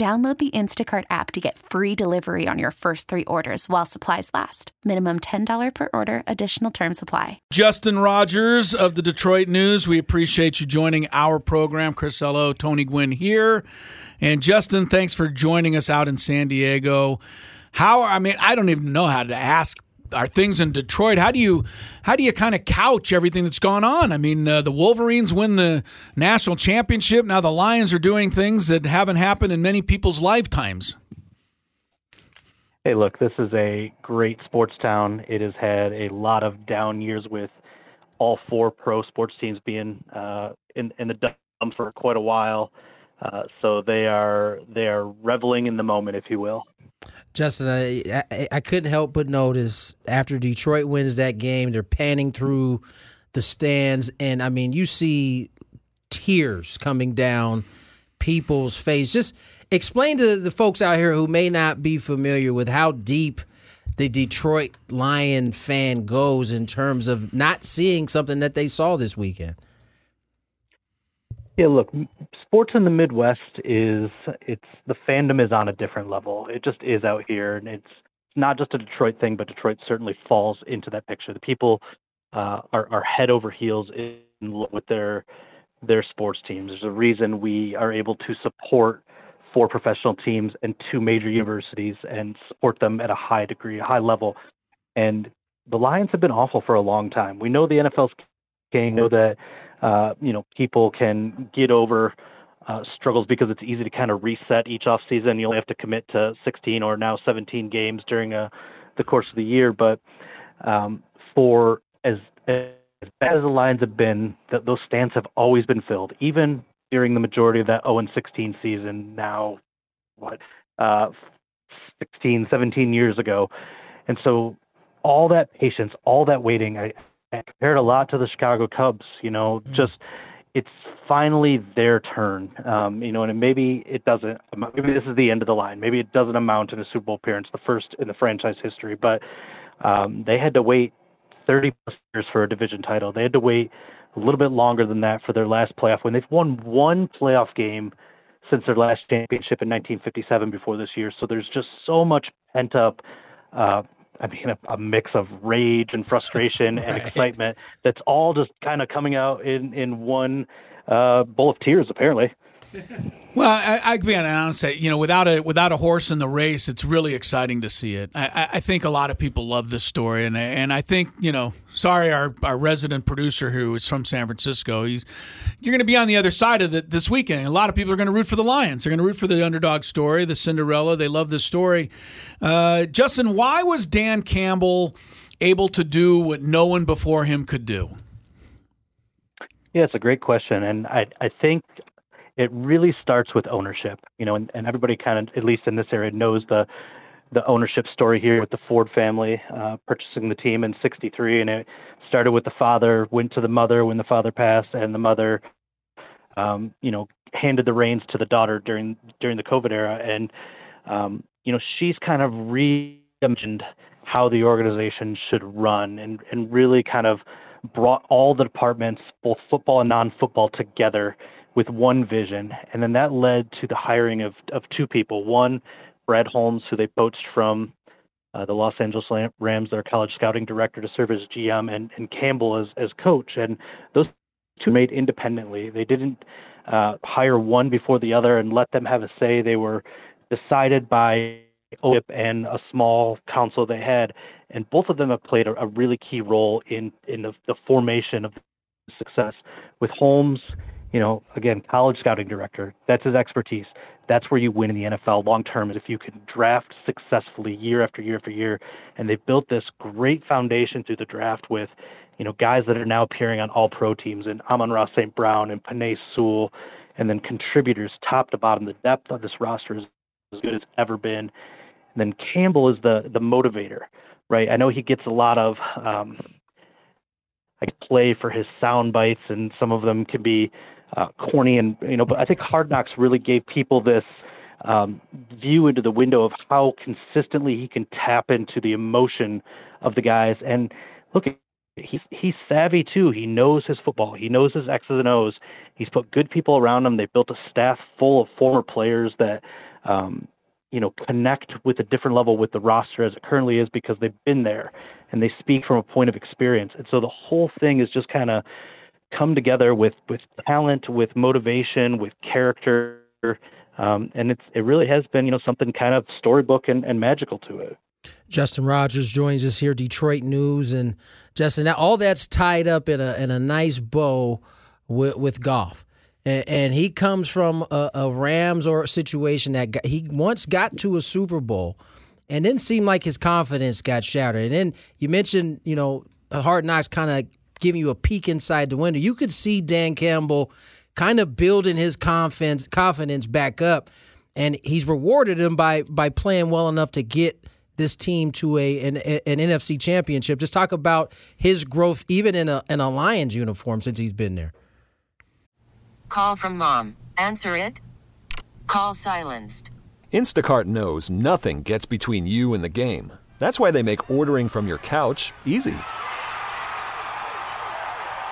Download the Instacart app to get free delivery on your first three orders while supplies last. Minimum $10 per order, additional term supply. Justin Rogers of the Detroit News, we appreciate you joining our program. Chris Ello, Tony Gwynn here. And Justin, thanks for joining us out in San Diego. How, I mean, I don't even know how to ask are things in Detroit. How do you how do you kind of couch everything that's gone on? I mean, uh, the Wolverines win the national championship. Now the Lions are doing things that haven't happened in many people's lifetimes. Hey, look, this is a great sports town. It has had a lot of down years with all four pro sports teams being uh, in in the dumps for quite a while. Uh, so they are they are reveling in the moment, if you will. Justin, I, I, I couldn't help but notice after Detroit wins that game, they're panning through the stands, and I mean, you see tears coming down people's face. Just explain to the folks out here who may not be familiar with how deep the Detroit Lion fan goes in terms of not seeing something that they saw this weekend. Yeah, look, sports in the Midwest is it's the fandom is on a different level. It just is out here, and it's not just a Detroit thing, but Detroit certainly falls into that picture. The people uh, are, are head over heels in with their their sports teams. There's a reason we are able to support four professional teams and two major universities and support them at a high degree, a high level. And the Lions have been awful for a long time. We know the NFL's king, know that uh, you know people can get over uh, struggles because it's easy to kind of reset each off season. You only have to commit to 16 or now 17 games during a, uh, the course of the year. But um, for as, as bad as the Lions have been, that those stands have always been filled, even during the majority of that 0 16 season. Now, what, uh, 16, 17 years ago, and so all that patience, all that waiting, I, I compared a lot to the Chicago Cubs. You know, mm. just it's finally their turn. Um, you know, and maybe it doesn't. Maybe this is the end of the line. Maybe it doesn't amount to a Super Bowl appearance, the first in the franchise history. But um, they had to wait 30 plus years for a division title. They had to wait a little bit longer than that for their last playoff win. They've won one playoff game since their last championship in 1957 before this year. So there's just so much pent up uh, I mean, a, a mix of rage and frustration right. and excitement that's all just kind of coming out in in one uh, bowl of tears, apparently. Well, I, I can be honest. You know, without a without a horse in the race, it's really exciting to see it. I, I think a lot of people love this story, and and I think you know. Sorry, our, our resident producer who is from San Francisco. He's you're going to be on the other side of it this weekend. A lot of people are going to root for the Lions. They're going to root for the underdog story, the Cinderella. They love this story. Uh, Justin, why was Dan Campbell able to do what no one before him could do? Yeah, it's a great question, and I I think it really starts with ownership. You know, and, and everybody kind of, at least in this area, knows the the ownership story here with the Ford family uh, purchasing the team in '63, and it started with the father, went to the mother when the father passed, and the mother, um, you know, handed the reins to the daughter during during the COVID era, and um, you know, she's kind of reimagined how the organization should run, and and really kind of brought all the departments, both football and non-football, together with one vision. And then that led to the hiring of, of two people. One, Brad Holmes, who they poached from uh, the Los Angeles Rams, their college scouting director, to serve as GM, and, and Campbell as, as coach. And those two made independently. They didn't uh, hire one before the other and let them have a say. They were decided by OIP and a small council they had, and both of them have played a, a really key role in in the, the formation of success. With Holmes, you know, again, college scouting director, that's his expertise. That's where you win in the NFL long term is if you can draft successfully year after year after year. And they've built this great foundation through the draft with, you know, guys that are now appearing on all pro teams and Amon-Ra St. Brown and Penei Sewell, and then contributors top to bottom. The depth of this roster is as good as ever been. And then Campbell is the the motivator, right? I know he gets a lot of um, like play for his sound bites, and some of them can be uh, corny and you know. But I think Hard Knocks really gave people this um, view into the window of how consistently he can tap into the emotion of the guys. And look, he's he's savvy too. He knows his football. He knows his X's and O's. He's put good people around him. They've built a staff full of former players that um, you know connect with a different level with the roster as it currently is because they've been there and they speak from a point of experience. And so the whole thing is just kind of come together with with talent, with motivation, with character. Um, and it's it really has been you know something kind of storybook and, and magical to it. Justin Rogers joins us here, Detroit News, and Justin. Now all that's tied up in a in a nice bow with, with Goff and, and he comes from a, a, Rams or a situation that got, he once got to a Super Bowl, and then seemed like his confidence got shattered. And then you mentioned, you know, Hard Knocks kind of giving you a peek inside the window. You could see Dan Campbell kind of building his confidence confidence back up, and he's rewarded him by by playing well enough to get this team to a an, an NFC championship. Just talk about his growth, even in a in a Lions uniform since he's been there. Call from mom. Answer it. Call silenced. Instacart knows nothing gets between you and the game. That's why they make ordering from your couch easy.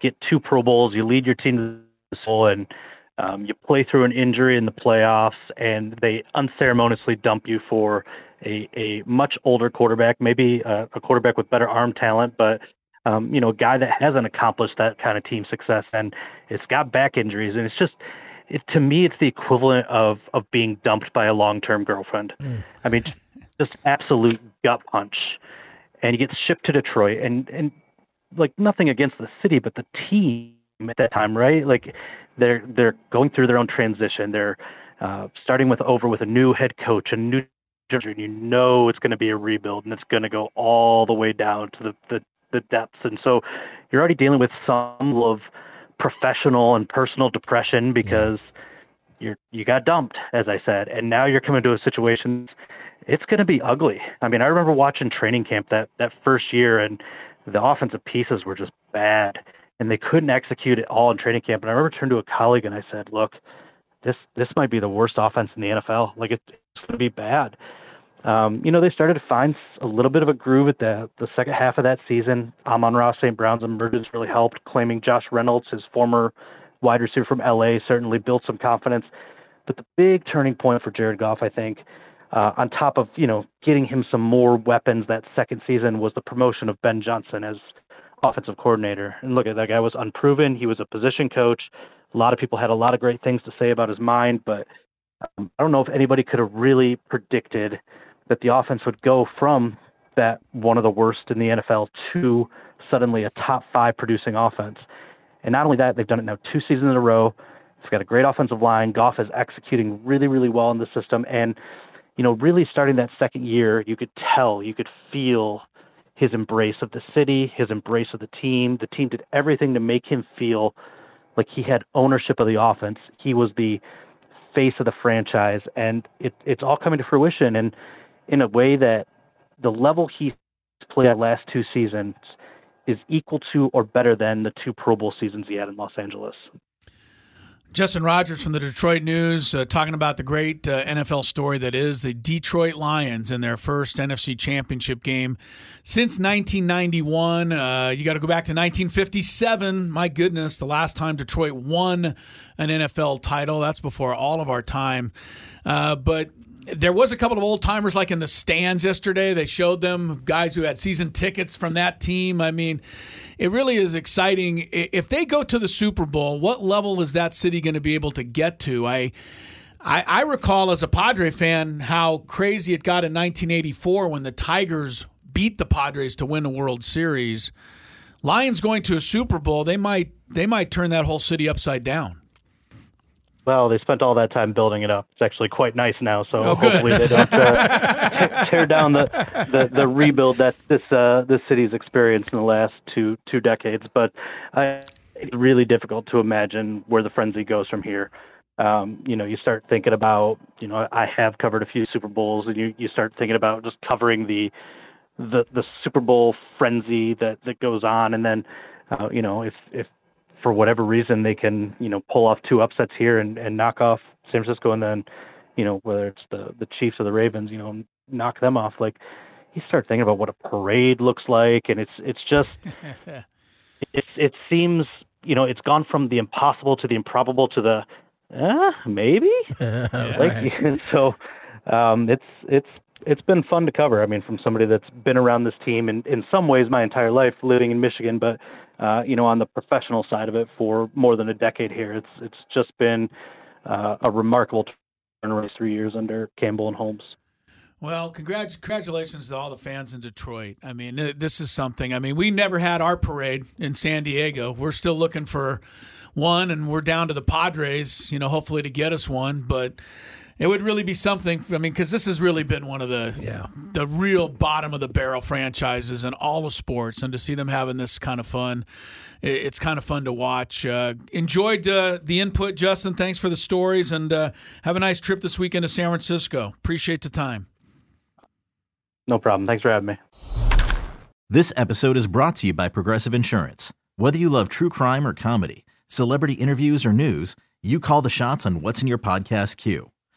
get two Pro Bowls, you lead your team to the Bowl, and um, you play through an injury in the playoffs, and they unceremoniously dump you for a, a much older quarterback, maybe a, a quarterback with better arm talent, but um, you know, a guy that hasn't accomplished that kind of team success, and it's got back injuries, and it's just, it, to me, it's the equivalent of of being dumped by a long term girlfriend. Mm. I mean, just absolute gut punch, and he gets shipped to Detroit, and and like nothing against the city, but the team at that time, right? Like they're they're going through their own transition. They're uh, starting with over with a new head coach, a new and you know it's going to be a rebuild and it's going to go all the way down to the, the the depths. And so you're already dealing with some of professional and personal depression because you're you got dumped, as I said, and now you're coming to a situation. It's going to be ugly. I mean, I remember watching training camp that that first year, and the offensive pieces were just bad, and they couldn't execute it all in training camp. And I remember turning to a colleague and I said, "Look, this this might be the worst offense in the NFL. Like it, it's going to be bad." um, you know, they started to find a little bit of a groove at the the second half of that season. Amon-Ra St. Brown's emergence really helped, claiming Josh Reynolds, his former wide receiver from LA, certainly built some confidence. But the big turning point for Jared Goff, I think, uh, on top of you know getting him some more weapons that second season, was the promotion of Ben Johnson as offensive coordinator. And look at that guy was unproven. He was a position coach. A lot of people had a lot of great things to say about his mind, but um, I don't know if anybody could have really predicted that the offense would go from that one of the worst in the NFL to suddenly a top five producing offense. And not only that, they've done it now two seasons in a row. It's got a great offensive line. Goff is executing really, really well in the system. And, you know, really starting that second year, you could tell, you could feel his embrace of the city, his embrace of the team. The team did everything to make him feel like he had ownership of the offense. He was the face of the franchise, and it, it's all coming to fruition. And in a way that the level he's played at last two seasons is equal to or better than the two Pro Bowl seasons he had in Los Angeles. Justin Rogers from the Detroit News uh, talking about the great uh, NFL story that is the Detroit Lions in their first NFC Championship game since 1991. Uh, you got to go back to 1957. My goodness, the last time Detroit won an NFL title. That's before all of our time. Uh, but there was a couple of old timers like in the stands yesterday. They showed them guys who had season tickets from that team. I mean, it really is exciting. If they go to the Super Bowl, what level is that city going to be able to get to? I, I, I recall as a Padre fan how crazy it got in 1984 when the Tigers beat the Padres to win a World Series. Lions going to a Super Bowl, they might they might turn that whole city upside down. Well, they spent all that time building it up. It's actually quite nice now, so oh, hopefully they don't uh, tear down the, the, the rebuild that this uh, this city's experienced in the last two two decades. But uh, it's really difficult to imagine where the frenzy goes from here. Um, you know, you start thinking about, you know, I have covered a few Super Bowls, and you you start thinking about just covering the the the Super Bowl frenzy that that goes on, and then, uh, you know, if if for whatever reason they can you know pull off two upsets here and, and knock off San Francisco and then you know whether it's the the Chiefs or the Ravens you know knock them off. Like you start thinking about what a parade looks like and it's it's just it it seems you know it's gone from the impossible to the improbable to the uh, maybe? Like so um it's it's it's been fun to cover. I mean, from somebody that's been around this team in, in some ways my entire life living in Michigan, but uh, you know, on the professional side of it for more than a decade here. It's it's just been uh, a remarkable turnaround three years under Campbell and Holmes. Well, congrat- congratulations to all the fans in Detroit. I mean, this is something. I mean, we never had our parade in San Diego. We're still looking for one, and we're down to the Padres, you know, hopefully to get us one. But it would really be something. I mean, because this has really been one of the yeah. the real bottom of the barrel franchises in all of sports, and to see them having this kind of fun, it's kind of fun to watch. Uh, enjoyed uh, the input, Justin. Thanks for the stories, and uh, have a nice trip this weekend to San Francisco. Appreciate the time. No problem. Thanks for having me. This episode is brought to you by Progressive Insurance. Whether you love true crime or comedy, celebrity interviews or news, you call the shots on what's in your podcast queue.